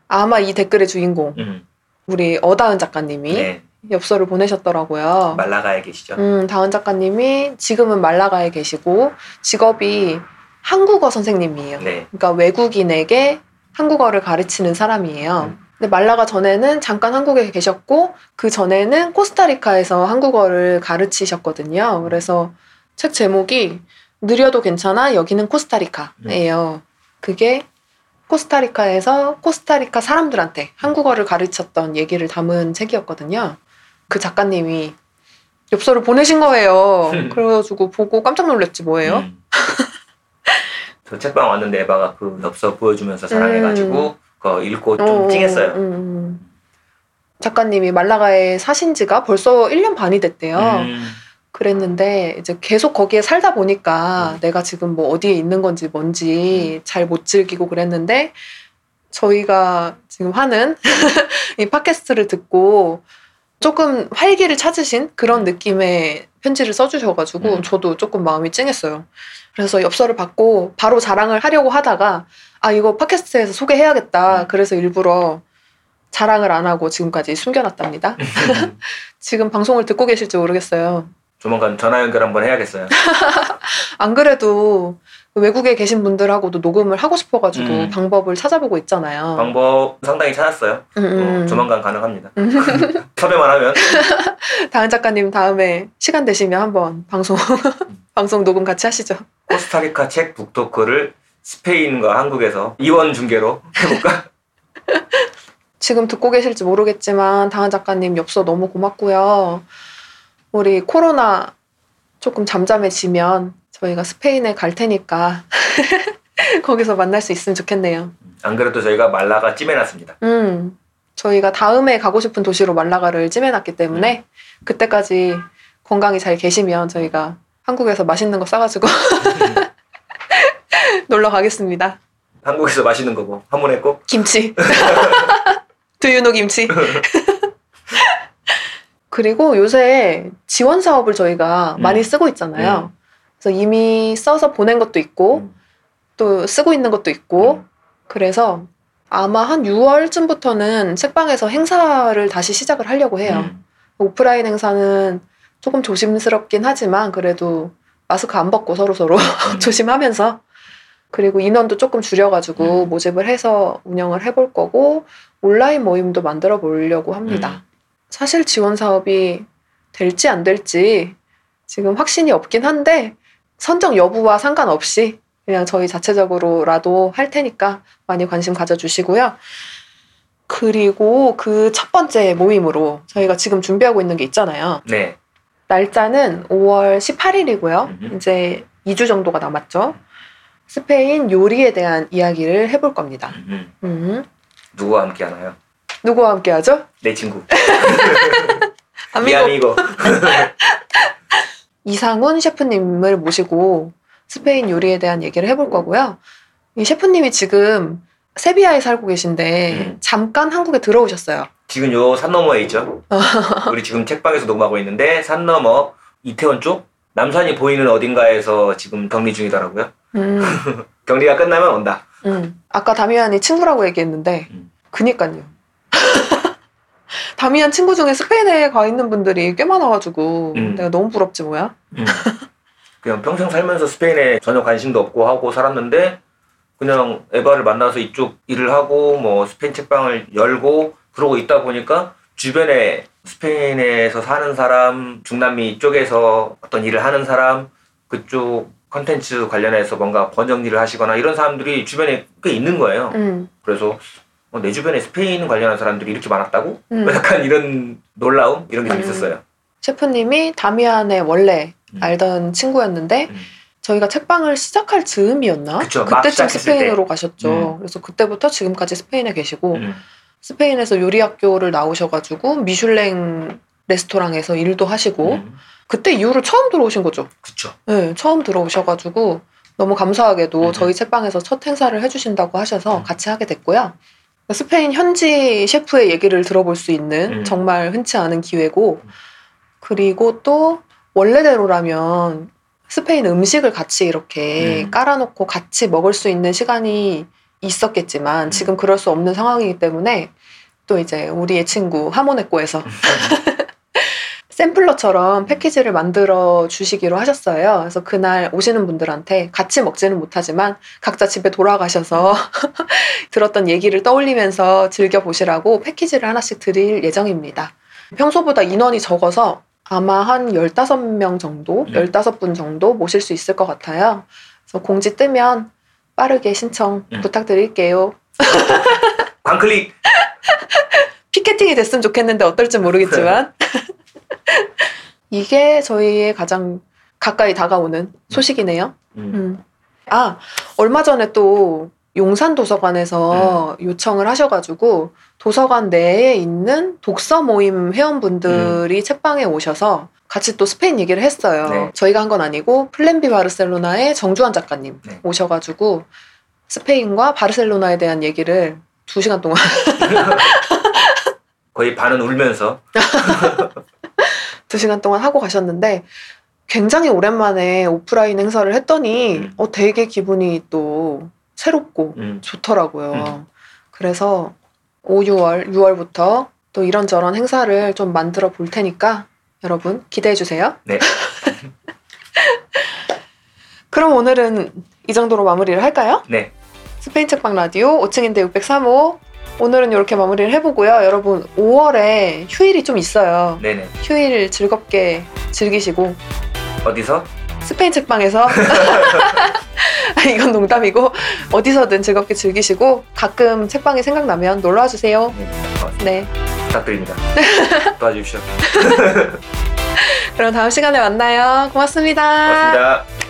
아마 이 댓글의 주인공 음. 우리 어다은 작가님이 네. 엽서를 보내셨더라고요. 말라가에 계시죠. 음, 다은 작가님이 지금은 말라가에 계시고 직업이 한국어 선생님이에요. 네. 그러니까 외국인에게 한국어를 가르치는 사람이에요. 음. 근데 말라가 전에는 잠깐 한국에 계셨고 그 전에는 코스타리카에서 한국어를 가르치셨거든요. 그래서 책 제목이 느려도 괜찮아 여기는 코스타리카예요. 그게 코스타리카에서 코스타리카 사람들한테 한국어를 가르쳤던 얘기를 담은 책이었거든요. 그 작가님이 엽서를 보내신 거예요. 그래가지고 보고 깜짝 놀랐지 뭐예요? 음. 저 책방 왔는데 에바가 그 엽서 보여주면서 사랑해가지고 그 거 읽고 좀 어, 찡했어요. 음, 음. 작가님이 말라가에 사신 지가 벌써 1년 반이 됐대요. 음. 그랬는데 이제 계속 거기에 살다 보니까 음. 내가 지금 뭐 어디에 있는 건지 뭔지 잘 못 즐기고 그랬는데 저희가 지금 하는 <laughs> 이 팟캐스트를 듣고 조금 활기를 찾으신 그런 느낌의 편지를 써주셔가지고 음. 저도 조금 마음이 찡했어요. 그래서 엽서를 받고 바로 자랑을 하려고 하다가 아 이거 팟캐스트에서 소개해야겠다. 음. 그래서 일부러 자랑을 안 하고 지금까지 숨겨놨답니다. <laughs> 지금 방송을 듣고 계실지 모르겠어요. 조만간 전화 연결 한번 해야겠어요. <laughs> 안 그래도 외국에 계신 분들하고도 녹음을 하고 싶어가지고 음. 방법을 찾아보고 있잖아요. 방법 상당히 찾았어요. 음, 음. 어, 조만간 가능합니다. <laughs> 섭외만 하면 다은 작가님 다음에 시간 되시면 한번 방송 방송 녹음 같이 하시죠. 코스타리카 책 북토크를 스페인과 한국에서 이원 중계로 해볼까? <laughs> 지금 듣고 계실지 모르겠지만 다은 작가님 엽서 너무 고맙고요. 우리 코로나 조금 잠잠해지면 저희가 스페인에 갈 테니까 <laughs> 거기서 만날 수 있으면 좋겠네요. 안 그래도 저희가 말라가 찜해놨습니다. 음, 저희가 다음에 가고 싶은 도시로 말라가를 찜해놨기 때문에 그때까지 건강히 잘 계시면 저희가 한국에서 맛있는 거 싸가지고 <laughs> <laughs> 놀러 가겠습니다. 한국에서 마시는 거고 한 번에 꼭 김치. <laughs> 두유노 김치. <laughs> 그리고 요새 지원 사업을 저희가 음. 많이 쓰고 있잖아요. 그래서 이미 써서 보낸 것도 있고 음. 또 쓰고 있는 것도 있고 음. 그래서 아마 한 6월쯤부터는 책방에서 행사를 다시 시작을 하려고 해요. 음. 오프라인 행사는 조금 조심스럽긴 하지만 그래도 마스크 안 벗고 서로 서로 음. 조심하면서 그리고 인원도 조금 줄여가지고 음. 모집을 해서 운영을 해볼 거고 온라인 모임도 만들어 보려고 합니다. 음. 사실 지원 사업이 될지 안 될지 지금 확신이 없긴 한데 선정 여부와 상관없이 그냥 저희 자체적으로라도 할 테니까 많이 관심 가져주시고요. 그리고 그 첫 번째 모임으로 저희가 지금 준비하고 있는 게 있잖아요. 네. 날짜는 5월 18일이고요. 음흠. 이제 2주 정도가 남았죠. 스페인 요리에 대한 이야기를 해볼 겁니다. 음. 음. 누구와 함께 하나요? 누구와 함께 하죠? 내 친구. <laughs> 아미고 미아미고. <laughs> 이상훈 셰프님을 모시고 스페인 요리에 대한 얘기를 해볼 거고요. 이 셰프님이 지금 세비야에 살고 계신데 음. 잠깐 한국에 들어오셨어요. 지금 요 산 너머에 있죠. <laughs> 우리 지금 책방에서 녹음하고 있는데 산 너머 이태원 쪽 남산이 보이는 어딘가에서 지금 격리 중이더라고요. 음, 격리가 끝나면 온다. 음. 아까 다미안이 친구라고 얘기했는데 음. 그니까요. <laughs> 다미안 친구 중에 스페인에 가 있는 분들이 꽤 많아가지고 음. 내가 너무 부럽지 뭐야. 음. 그냥 평생 살면서 스페인에 전혀 관심도 없고 하고 살았는데 그냥 에바를 만나서 이쪽 일을 하고 뭐 스페인 책방을 열고 그러고 있다 보니까 주변에 스페인에서 사는 사람, 중남미 쪽에서 어떤 일을 하는 사람, 그쪽 컨텐츠 관련해서 뭔가 번역 일을 하시거나 이런 사람들이 주변에 꽤 있는 거예요. 음, 그래서 어, 내 주변에 스페인 관련한 사람들이 이렇게 많았다고? 음. 약간 이런 놀라움 이런 게좀 음. 있었어요. 셰프님이 다미안에 원래 음. 알던 친구였는데 음. 저희가 책방을 시작할 즈음이었나? 그쵸, 막 그때쯤 스페인으로 때. 가셨죠. 음. 그래서 그때부터 지금까지 스페인에 계시고 음. 스페인에서 요리 학교를 나오셔가지고 미슐랭 레스토랑에서 일도 하시고 음. 그때 이후로 처음 들어오신 거죠. 그쵸. 네, 처음 들어오셔가지고 너무 감사하게도 음. 저희 책방에서 첫 행사를 해주신다고 하셔서 음. 같이 하게 됐고요. 스페인 현지 셰프의 얘기를 들어볼 수 있는 음. 정말 흔치 않은 기회고 음. 그리고 또 원래대로라면 스페인 음식을 같이 이렇게 음. 깔아놓고 같이 먹을 수 있는 시간이 있었겠지만 음. 지금 그럴 수 없는 상황이기 때문에 또 이제 우리의 친구 하모네코에서 <laughs> 샘플러처럼 패키지를 만들어 주시기로 하셨어요. 그래서 그날 오시는 분들한테 같이 먹지는 못하지만 각자 집에 돌아가셔서 <laughs> 들었던 얘기를 떠올리면서 즐겨보시라고 패키지를 하나씩 드릴 예정입니다. 평소보다 인원이 적어서 아마 한 15명 정도, 음. 15분 정도 모실 수 있을 것 같아요. 그래서 공지 뜨면 빠르게 신청 음. 부탁드릴게요. 광클릭. <laughs> 피켓팅이 됐으면 좋겠는데 어떨지 모르겠지만 <laughs> <laughs> 이게 저희의 가장 가까이 다가오는 소식이네요. 음. 음. 아 얼마 전에 또 용산 도서관에서 요청을 하셔가지고 도서관 내에 있는 독서 모임 회원분들이 책방에 오셔서 같이 또 스페인 얘기를 했어요. 네. 저희가 한 건 아니고 플랜비 바르셀로나의 정주환 작가님 네. 오셔가지고 스페인과 바르셀로나에 대한 얘기를 두 시간 동안 <laughs> 거의 반은 울면서 <laughs> 두 시간 동안 하고 가셨는데 굉장히 오랜만에 오프라인 행사를 했더니 음. 어, 되게 기분이 또 새롭고 음. 좋더라고요. 음. 그래서 5, 6월, 6월부터 또 이런저런 행사를 좀 만들어 볼 테니까 여러분 기대해 주세요. 네. <laughs> 그럼 오늘은 이 정도로 마무리를 할까요? 네. 스페인 책방 라디오 5층인데 603호 오늘은 이렇게 마무리를 해보고요. 여러분 5월에 휴일이 좀 있어요. 네네. 휴일 즐겁게 즐기시고 어디서? 스페인 책방에서 <laughs> 이건 농담이고 어디서든 즐겁게 즐기시고 가끔 책방이 생각나면 놀러와 주세요. 네. 고맙습니다. 네. 부탁드립니다. <laughs> 도와주십시오. 그럼 다음 시간에 만나요. 고맙습니다. 고맙습니다.